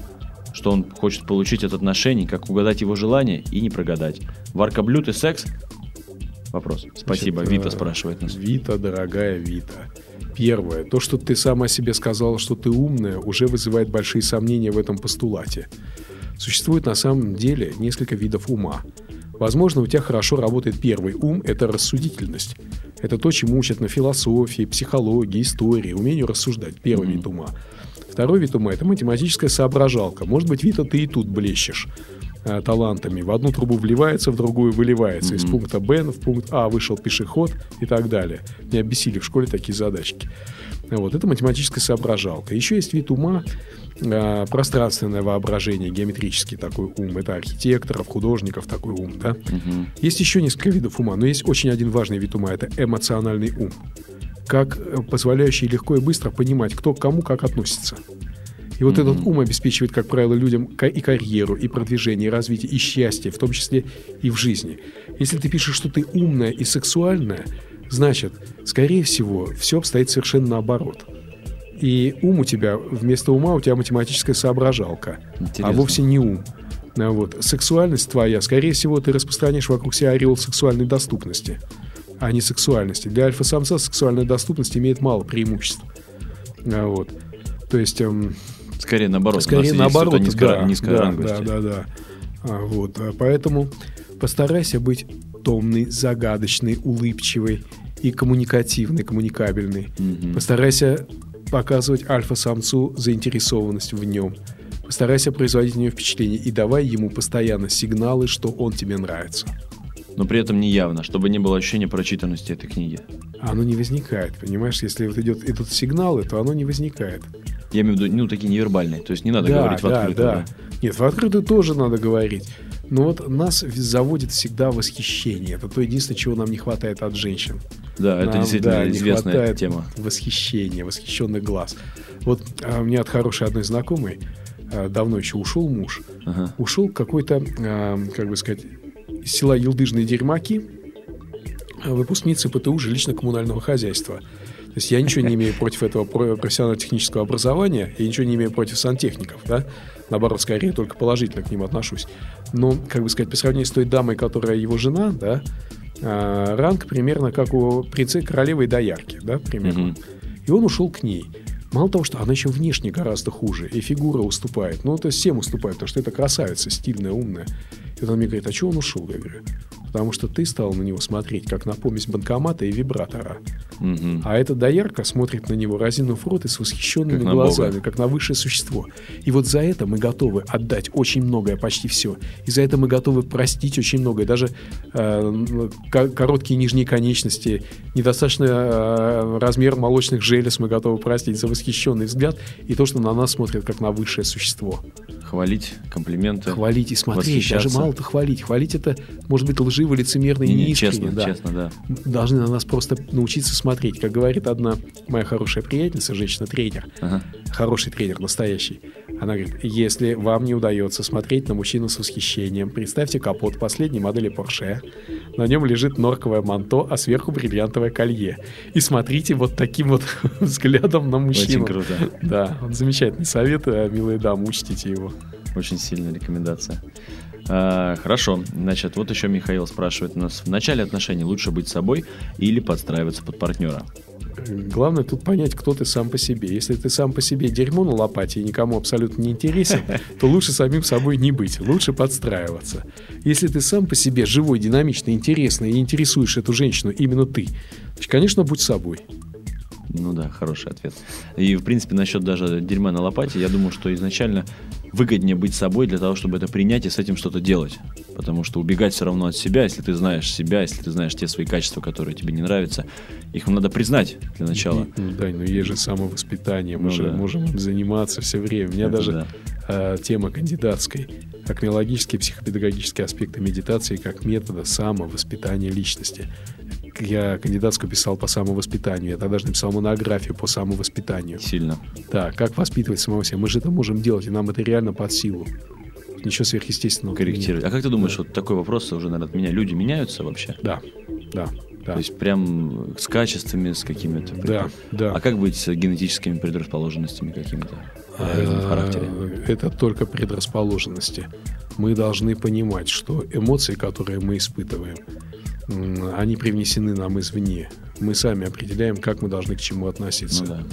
что он хочет получить от отношений, как угадать его желания и не прогадать. Варка блюд и секс? Вопрос. Спасибо. Значит, Вита э, спрашивает нас. Вита, дорогая Вита. Первое. То, что ты сама о себе сказала, что ты умная, уже вызывает большие сомнения в этом постулате. Существует на самом деле несколько видов ума. Возможно, у тебя хорошо работает первый ум – это рассудительность. Это то, чему учат на философии, психологии, истории, умению рассуждать. Первый вид ума. Второй вид ума – это математическая соображалка. Может быть, Вита, ты и тут блещешь э, талантами. В одну трубу вливается, в другую выливается. Из пункта Б в пункт А вышел пешеход и так далее. Не обесили в школе такие задачки. Вот, это математическая соображалка. Еще есть вид ума, э, пространственное воображение, геометрический такой ум. Это архитекторов, художников такой ум, да? Есть еще несколько видов ума, но есть очень один важный вид ума – это эмоциональный ум. Как э, позволяющий легко и быстро понимать, кто к кому как относится. И вот этот ум обеспечивает, как правило, людям и карьеру, и продвижение, и развитие, и счастье, в том числе и в жизни. Если ты пишешь, что ты умная и сексуальная, значит, скорее всего, все обстоит совершенно наоборот. И ум у тебя, вместо ума у тебя математическая соображалка, а Интересно. вовсе не ум. А Вот. Сексуальность твоя, скорее всего, ты распространяешь вокруг себя ореол сексуальной доступности, а не сексуальности. Для альфа-самца сексуальная доступность имеет мало преимуществ. А Вот. То есть... эм, Скорее наоборот. Скорее наоборот, да, низкой да, да, да, да. А, вот, а, поэтому постарайся быть томный, загадочный, улыбчивый и коммуникативный, коммуникабельный. Мгм. Постарайся показывать альфа-самцу заинтересованность в нем. Постарайся производить на него впечатление и давай ему постоянно сигналы, что он тебе нравится. Но при этом не явно, чтобы не было ощущения прочитанности этой книги. Оно не возникает, понимаешь? Если вот идет, идут сигналы, то оно не возникает. Я имею в виду, ну, такие невербальные. То есть не надо да, говорить в да, открытую. да. Нет, в открытую тоже надо говорить. Но вот нас заводит всегда восхищение. Это то единственное, чего нам не хватает от женщин. Да, это Нам, действительно да, не известная хватает тема. Восхищения, восхищенных глаз. Вот а, у меня от хорошей одной знакомой а, давно еще ушел муж. Ага. Ушел какой-то, а, как бы сказать, из села Елдыжные Дерьмаки, а, выпускница ПТУ жилищно-коммунального хозяйства. То есть я ничего не имею против этого про- профессионально-технического образования, я ничего не имею против сантехников, да, наоборот, скорее только положительно к ним отношусь. Но, как бы сказать, по сравнению с той дамой, которая его жена, да, а, ранг примерно как у принцессы королевы и доярки, да, примерно. Мгм. И он ушел к ней. Мало того, что она еще внешне гораздо хуже, и фигура уступает. Ну, то есть всем уступает, потому что это красавица, стильная, умная. И он мне говорит, а чего он ушел? Я говорю, потому что ты стал на него смотреть, как на помесь банкомата и вибратора. Мгм. А эта доярка смотрит на него, разинув рот и с восхищенными Как глазами, Бога. как на высшее существо. И вот за это мы готовы отдать очень многое, почти все. И за это мы готовы простить очень многое. Даже э, ко- короткие нижние конечности, недостаточно э, размер молочных желез мы готовы простить за восхищенный взгляд и то, что на нас смотрят как на высшее существо. Хвалить, комплименты. Хвалить и смотреть. Даже мало-то хвалить. Хвалить это может быть лживо, лицемерно и не, неискренне. честно, да честно, да. должны на нас просто научиться смотреть. Как говорит одна моя хорошая приятельница, женщина-тренер, Ага. хороший тренер, настоящий. Она говорит, если вам не удается смотреть на мужчину с восхищением, представьте капот последней модели Porsche. На нем лежит норковое манто, а сверху бриллиантовое колье. И смотрите вот таким вот взглядом на мужчину. Очень круто. Да, он замечательный совет, э, милые дамы, учтите его. Очень сильная рекомендация. А, хорошо, значит, вот еще Михаил спрашивает нас, в начале отношений лучше быть собой или подстраиваться под партнера? Главное тут понять, кто ты сам по себе. Если ты сам по себе дерьмо на лопате и никому абсолютно не интересен, то лучше самим собой не быть, лучше подстраиваться. Если ты сам по себе живой, динамичный, интересный и интересуешь эту женщину именно ты, значит, конечно, будь собой. Ну да, хороший ответ. И, в принципе, насчет даже дерьма на лопате, я думаю, что изначально выгоднее быть собой для того, чтобы это принять и с этим что-то делать. Потому что убегать все равно от себя, если ты знаешь себя, если ты знаешь те свои качества, которые тебе не нравятся, их надо признать для начала. И, ну, да, но есть же самовоспитание, мы Ну же да. можем им заниматься все время. У меня Это даже да. э, тема кандидатской. Акмеологические и психопедагогические аспекты медитации как метода самовоспитания личности. Я кандидатскую писал по самовоспитанию, я тогда же написал монографию по самовоспитанию. Сильно. Да, как воспитывать самого себя. Мы же это можем делать, и нам это реально под силу. Ничего сверхъестественного. Корректировать. А как ты думаешь, вот такой вопрос уже, наверное, от меня. Люди меняются вообще? Да, да, да. То есть прям с качествами, с какими-то. Да, да. А как быть с генетическими предрасположенностями какими-то? разными в характере? Э, Это только предрасположенности. Мы должны понимать, что эмоции, которые мы испытываем, они привнесены нам извне. Мы сами определяем, как мы должны к чему относиться. Ну да.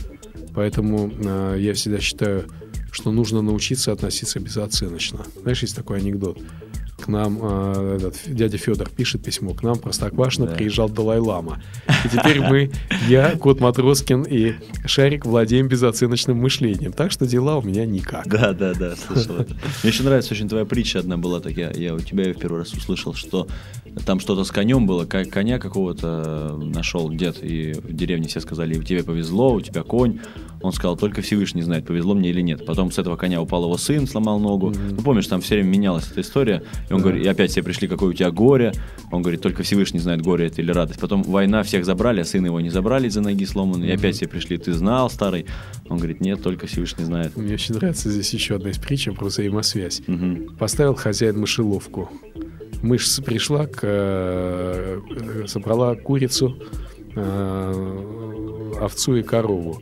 Поэтому э, я всегда считаю, что нужно научиться относиться безоценочно. Знаешь, есть такой анекдот. К нам э, этот, дядя Федор пишет письмо, к нам Простоквашино Да. приезжал Далай-Лама. И теперь мы, я, Кот Матроскин и Шарик владеем безоценочным мышлением. Так что дела у меня никак. Да, да, да, слышал это. Мне еще нравится очень твоя притча одна была, так я, я у тебя ее в первый раз услышал, что там что-то с конем было, ко- коня какого-то нашел дед, и в деревне все сказали, тебе повезло, у тебя конь. Он сказал, только Всевышний знает, повезло мне или нет. Потом с этого коня упал его сын, сломал ногу. Ну, помнишь, там все время менялась эта история. И он говорит, и опять все пришли, какое у тебя горе. Он говорит, только Всевышний знает, горе это или радость. Потом война, всех забрали, а сына его не забрали из-за ноги сломанной. И опять все пришли, ты знал, старый? Он говорит, нет, только Всевышний знает. Мне очень нравится здесь еще одна из притча про взаимосвязь. Мгм. Поставил хозяин мышеловку. Мышь пришла, к, э, э, собрала курицу, э, овцу и корову.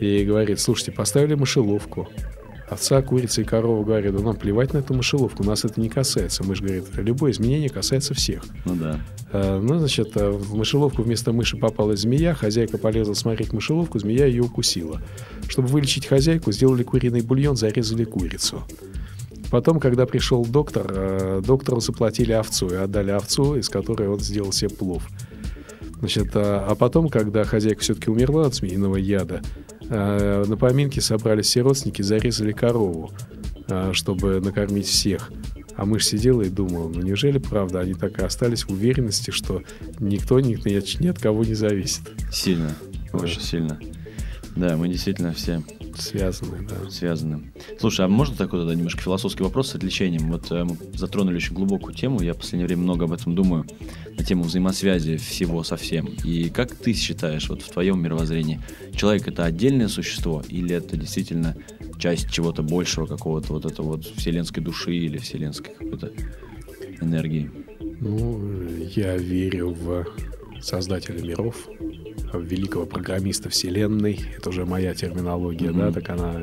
И говорит, слушайте, поставили мышеловку. Овца, курица и корова говорят, да нам плевать на эту мышеловку, нас это не касается. Мышь говорит, любое изменение касается всех. Ну да. Э, Ну, значит, э, в мышеловку вместо мыши попалась змея, хозяйка полезла смотреть мышеловку, змея ее укусила. Чтобы вылечить хозяйку, сделали куриный бульон, зарезали курицу. Потом, когда пришел доктор, э, доктору заплатили овцу и отдали овцу, из которой он сделал себе плов. Значит, а, а потом, когда хозяйка все-таки умерла от змеиного яда, на поминки собрались все родственники, зарезали корову. а, чтобы накормить всех. А мышь сидела и думала, ну неужели правда они так и остались в уверенности, что никто ни, от кого не зависит. Сильно, очень сильно. Да, мы действительно все Связаны, да. Связаны. Слушай, а можно такой тогда немножко философский вопрос с отвлечением? Вот э, мы затронули очень глубокую тему, я в последнее время много об этом думаю, на тему взаимосвязи всего со всем. И как ты считаешь, вот в твоем мировоззрении, человек это отдельное существо или это действительно часть чего-то большего, какого-то вот этого вот вселенской души или вселенской какой-то энергии? Ну, я верю в создателя миров, великого программиста Вселенной. Это уже моя терминология, mm-hmm. да, так она,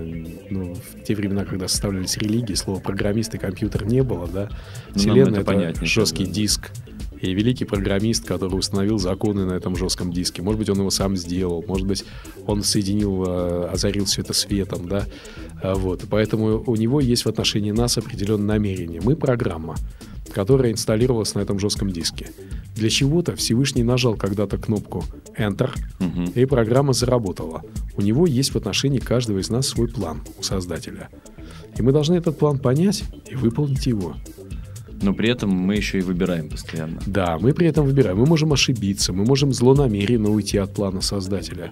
ну, в те времена, когда составлялись религии, слова программист и компьютер не было, да. Ну, Вселенная это, это жесткий да. диск. И великий программист, который установил законы на этом жестком диске. Может быть, он его сам сделал, может быть, он соединил, э, озарил все это светом, да. А вот. Поэтому у него есть в отношении нас определенное намерение. Мы программа, которая инсталлировалась на этом жестком диске. Для чего-то Всевышний нажал когда-то кнопку Enter, угу. и программа заработала. У него есть в отношении каждого из нас свой план у создателя. И мы должны этот план понять и выполнить его. Но при этом мы еще и выбираем постоянно. Да, мы при этом выбираем. Мы можем ошибиться, мы можем злонамеренно уйти от плана создателя.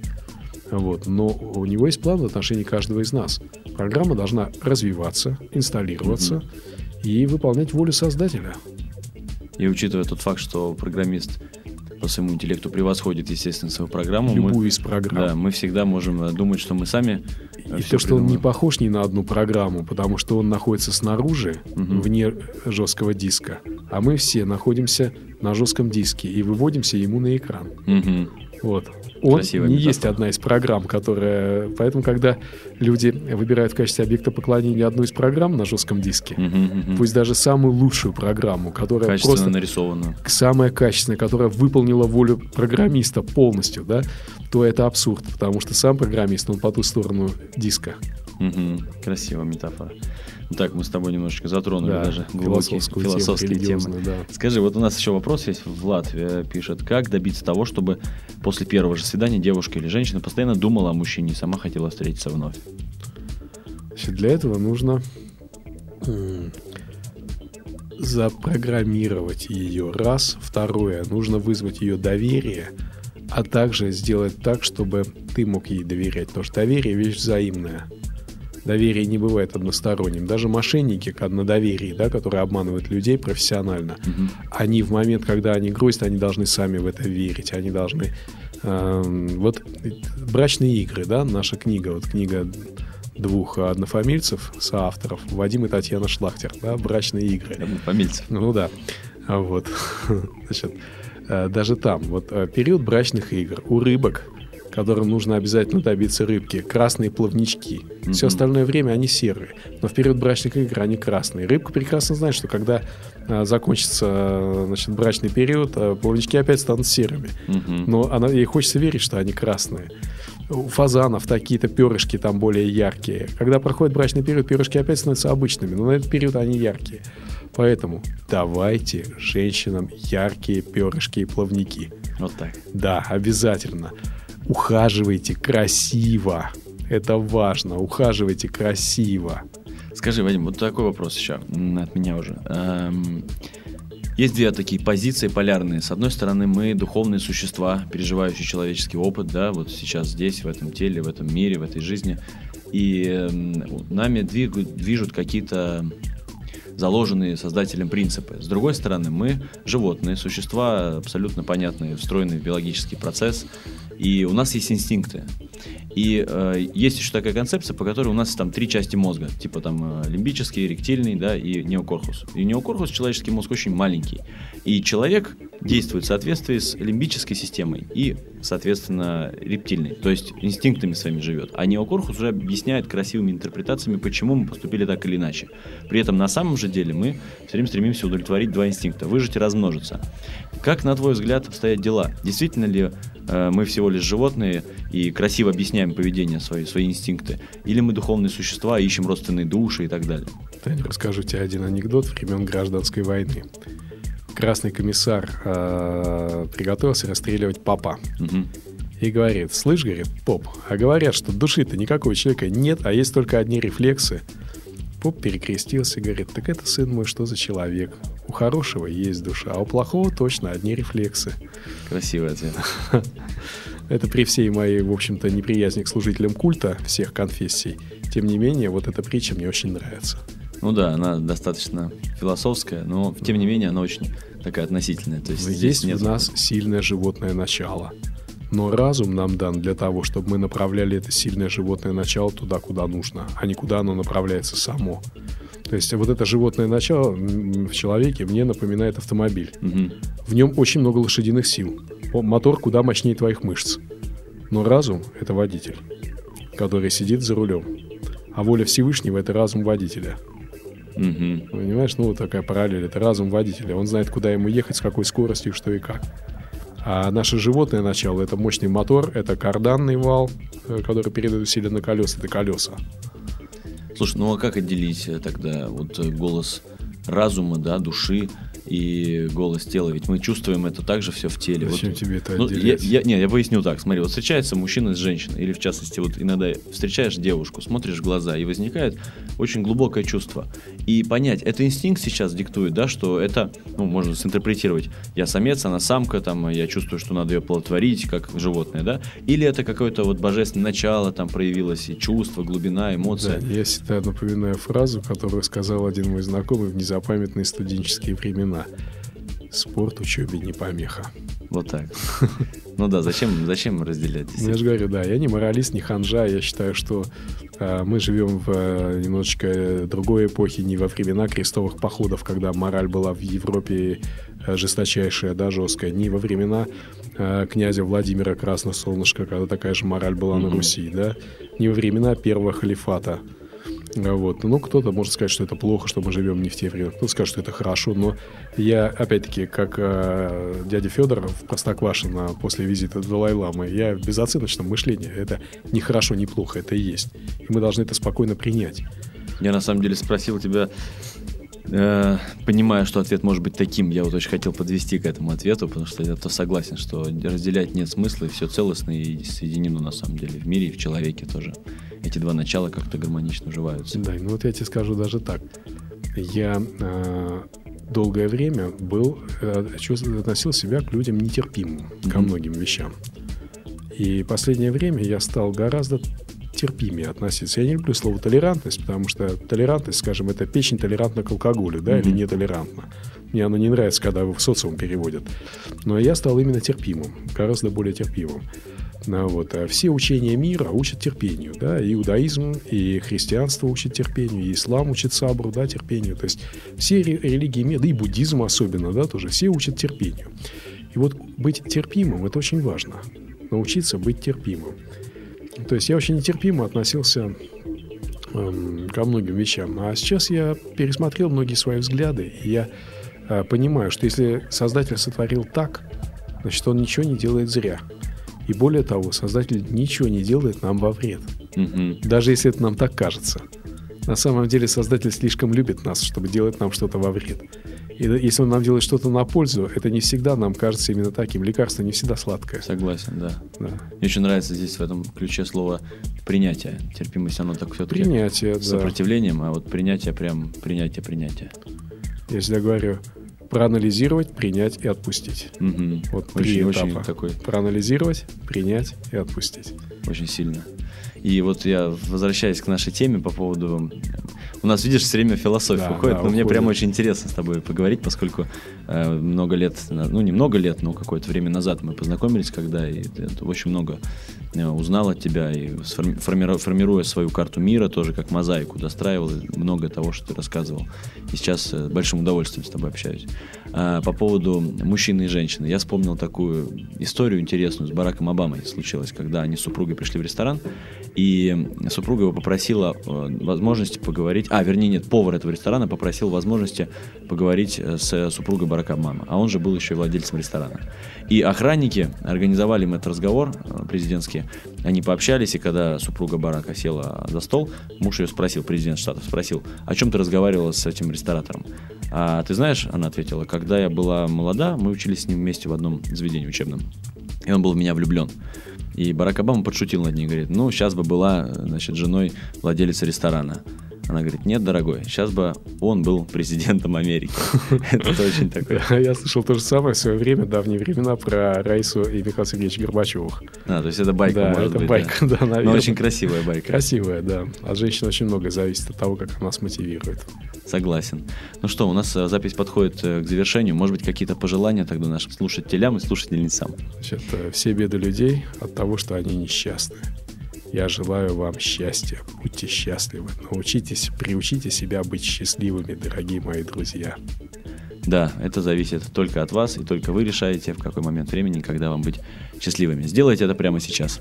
Вот. Но у него есть план в отношении каждого из нас. Программа должна развиваться, инсталлироваться угу. и выполнять волю создателя. И учитывая тот факт, что программист по своему интеллекту превосходит, естественно, свою программу. Любую мы, из программ. Да, мы всегда можем э, думать, что мы сами и то, что он не похож ни на одну программу, потому что он находится снаружи, угу. вне жесткого диска, а мы все находимся на жестком диске и выводимся ему на экран. Угу. Вот. Он Красивая не метафора. есть одна из программ, которая... Поэтому, когда люди выбирают в качестве объекта поклонения одну из программ на жестком диске, угу, угу. пусть даже самую лучшую программу, которая Качественно просто... нарисована. Самая качественная, которая выполнила волю программиста полностью, да, то это абсурд, потому что сам программист, он по ту сторону диска. Угу. Красивая метафора. Так, мы с тобой немножечко затронули да, даже глубокие философские темы. Да. Скажи, вот у нас еще вопрос есть. Влад э, пишет, как добиться того, чтобы после первого же свидания девушка или женщина постоянно думала о мужчине и сама хотела встретиться вновь? Значит, для этого нужно запрограммировать ее. Раз. Второе. Нужно вызвать ее доверие, а также сделать так, чтобы ты мог ей доверять. Потому что доверие вещь взаимная доверие не бывает односторонним. Даже мошенники на доверии, да, которые обманывают людей профессионально, угу. они в момент, когда они грустят, они должны сами в это верить, они должны... Э, вот брачные игры, да, наша книга, вот книга двух однофамильцев, соавторов, Вадим и Татьяна Шлахтер, да, брачные игры. Однофамильцев. Ну да. Вот. Значит, э, даже там, вот э, период брачных игр у рыбок которым нужно обязательно добиться рыбки, красные плавнички. Mm-hmm. Все остальное время они серые, но в период брачных игр они красные. Рыбка прекрасно знает, что когда а, закончится а, значит, брачный период, а, плавнички опять станут серыми. Mm-hmm. Но она, ей хочется верить, что они красные. У фазанов такие-то перышки там более яркие. Когда проходит брачный период, перышки опять становятся обычными, но на этот период они яркие. Поэтому давайте женщинам яркие перышки и плавники. Вот так. Да, обязательно. Ухаживайте красиво. Это важно. Ухаживайте красиво. Скажи, Вадим, вот такой вопрос еще от меня уже. Эм, есть две такие позиции полярные. С одной стороны, мы духовные существа, переживающие человеческий опыт, да, вот сейчас здесь, в этом теле, в этом мире, в этой жизни. И эм, нами двигают, движут какие-то заложенные создателем принципы. С другой стороны, мы животные, существа абсолютно понятные, встроенные в биологический процесс, и у нас есть инстинкты. И э, есть еще такая концепция, по которой у нас там три части мозга, типа там э, лимбический, ректильный, да, и неокорпус. И неокорпус, человеческий мозг очень маленький. И человек действует в соответствии с лимбической системой и, соответственно, рептильной, то есть инстинктами своими живет. А неокорпус уже объясняет красивыми интерпретациями, почему мы поступили так или иначе. При этом на самом же деле мы все время стремимся удовлетворить два инстинкта – выжить и размножиться. Как, на твой взгляд, обстоят дела? Действительно ли э, мы всего лишь животные и красиво объясняем поведение свои, свои инстинкты? Или мы духовные существа, ищем родственные души и так далее? Тань, расскажу тебе один анекдот времен гражданской войны. Красный комиссар э, приготовился расстреливать папа. Угу. И говорит, слышь, говорит, поп, а говорят, что души-то никакого человека нет, а есть только одни рефлексы. поп перекрестился и говорит, так это, сын мой, что за человек? У хорошего есть душа, а у плохого точно одни рефлексы. Красивый ответ. Это при всей моей, в общем-то, неприязни к служителям культа всех конфессий. Тем не менее, вот эта притча мне очень нравится. Ну да, она достаточно философская, но тем не менее она очень такая относительная. То есть, есть нет... в нас сильное животное начало. Но разум нам дан для того, чтобы мы направляли это сильное животное начало туда, куда нужно, а не куда оно направляется само. То есть вот это животное начало в человеке мне напоминает автомобиль. Угу. В нем очень много лошадиных сил. Мотор куда мощнее твоих мышц. Но разум — это водитель, который сидит за рулем. А воля Всевышнего — это разум водителя. Угу. Понимаешь, ну вот такая параллель. Это разум водителя. Он знает, куда ему ехать, с какой скоростью, что и как. А наше животное начало — это мощный мотор, это карданный вал, э, который передает усилие на колеса, это колеса. Слушай, ну а как отделить э, тогда вот э, голос разума, да, души и голос тела. Ведь мы чувствуем это также все в теле. Зачем вот, тебе это ну, я, я, Не, я поясню так. Смотри, вот встречается мужчина с женщиной, или в частности, вот иногда встречаешь девушку, смотришь в глаза, и возникает очень глубокое чувство. И понять, это инстинкт сейчас диктует, да, что это, ну, можно синтерпретировать. Я самец, она самка, там, я чувствую, что надо ее плодотворить, как животное, да? Или это какое-то вот божественное начало там проявилось, и чувство, глубина, эмоция. Да, я всегда напоминаю фразу, которую сказал один мой знакомый в незапамятные студенческие времена времена. Спорт учебе не помеха. Вот так. Ну да, зачем, зачем разделять? Ну, я же говорю, да, я не моралист, не ханжа. Я считаю, что э, мы живем в э, немножечко другой эпохе, не во времена крестовых походов, когда мораль была в Европе э, жесточайшая, да, жесткая, не во времена э, князя Владимира Красносолнышка, когда такая же мораль была mm-hmm. на Руси, да, не во времена первого халифата, вот. Ну, кто-то может сказать, что это плохо, что мы живем не в те времена. Кто-то скажет, что это хорошо. Но я, опять-таки, как э, дядя Федор в Простоквашино после визита Далай-Ламы, я в безоценочном мышлении. Это не хорошо, не плохо, это и есть. И мы должны это спокойно принять. Я на самом деле спросил тебя, э, понимая, что ответ может быть таким, я вот очень хотел подвести к этому ответу, потому что я то согласен, что разделять нет смысла, и все целостно и соединено на самом деле в мире и в человеке тоже эти два начала как-то гармонично уживаются. Да, ну вот я тебе скажу даже так. Я э, долгое время был, э, относил себя к людям нетерпимым mm-hmm. ко многим вещам. И последнее время я стал гораздо терпимее относиться. Я не люблю слово толерантность, потому что толерантность, скажем, это печень толерантна к алкоголю, да, mm-hmm. или нетолерантна. Мне оно не нравится, когда его в социум переводят. Но я стал именно терпимым, гораздо более терпимым. Ну, вот. А все учения мира учат терпению. Да? Иудаизм и христианство учат терпению, и ислам учит сабру, да, терпению. То есть все религии мира, да и буддизм особенно, да, тоже, все учат терпению. И вот быть терпимым – это очень важно. Научиться быть терпимым. То есть я очень нетерпимо относился эм, ко многим вещам. А сейчас я пересмотрел многие свои взгляды, и я э, понимаю, что если Создатель сотворил так, значит, он ничего не делает зря. И более того, создатель ничего не делает нам во вред. Даже если это нам так кажется. На самом деле создатель слишком любит нас, чтобы делать нам что-то во вред. И если он нам делает что-то на пользу, это не всегда нам кажется именно таким. Лекарство не всегда сладкое. Согласен, да. да. Мне очень нравится здесь в этом ключе слово принятие. Терпимость, оно так все-таки принятие, с сопротивлением, а вот принятие прям принятие, принятие. Я всегда говорю, проанализировать, принять и отпустить. Угу. Вот три очень, этапа. Очень такой... Проанализировать, принять и отпустить. Очень сильно. И вот я возвращаясь к нашей теме по поводу... У нас, видишь, все время философия да, уходит, да, но уходит. мне прям очень интересно с тобой поговорить, поскольку э, много лет, ну не много лет, но какое-то время назад мы познакомились, когда и ты очень много узнал от тебя и формируя, формируя свою карту мира, тоже как мозаику достраивал, много того, что ты рассказывал. И сейчас с большим удовольствием с тобой общаюсь. А, по поводу мужчины и женщины. Я вспомнил такую историю интересную с Бараком Обамой случилось, когда они с супругой пришли в ресторан, и супруга его попросила э, возможности поговорить, а, вернее, нет, повар этого ресторана попросил возможности поговорить э, с супругой Барака Обамы, а он же был еще и владельцем ресторана. И охранники организовали им этот разговор э, они пообщались, и когда супруга Барака села за стол, муж ее спросил, президент Штатов спросил, о чем ты разговаривала с этим ресторатором? А ты знаешь, она ответила, когда я была молода, мы учились с ним вместе в одном заведении учебном, и он был в меня влюблен. И Барак Обама подшутил над ней, говорит, ну, сейчас бы была, значит, женой владелица ресторана. Она говорит, нет, дорогой, сейчас бы он был президентом Америки. Это очень такое. Я слышал то же самое в свое время, давние времена, про Раису и Михаила Сергеевича Горбачевых. А, то есть это байка, Да, это байка, да, Но наверное. очень красивая байка. Красивая, да. От женщин очень многое зависит от того, как она нас мотивирует. Согласен. Ну что, у нас э, запись подходит э, к завершению. Может быть, какие-то пожелания тогда нашим слушателям и слушательницам? Значит, э, все беды людей от того, что они несчастны. Я желаю вам счастья. Будьте счастливы. Научитесь, приучите себя быть счастливыми, дорогие мои друзья. Да, это зависит только от вас, и только вы решаете, в какой момент времени, когда вам быть счастливыми. Сделайте это прямо сейчас.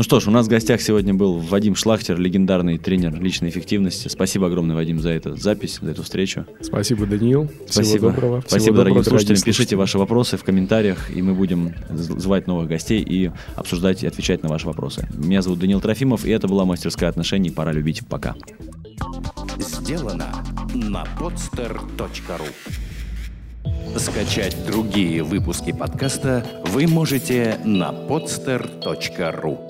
Ну что ж, у нас в гостях сегодня был Вадим Шлахтер, легендарный тренер личной эффективности. Спасибо огромное, Вадим, за эту запись, за эту встречу. Спасибо, Даниил. Спасибо. Всего доброго. Спасибо, Всего дорогим доброго, слушателям. дорогие Пишите ваши вопросы в комментариях, и мы будем звать новых гостей и обсуждать и отвечать на ваши вопросы. Меня зовут Даниил Трофимов, и это была мастерская отношений. Пора любить. Пока. Сделано на podster.ru Скачать другие выпуски подкаста вы можете на podster.ru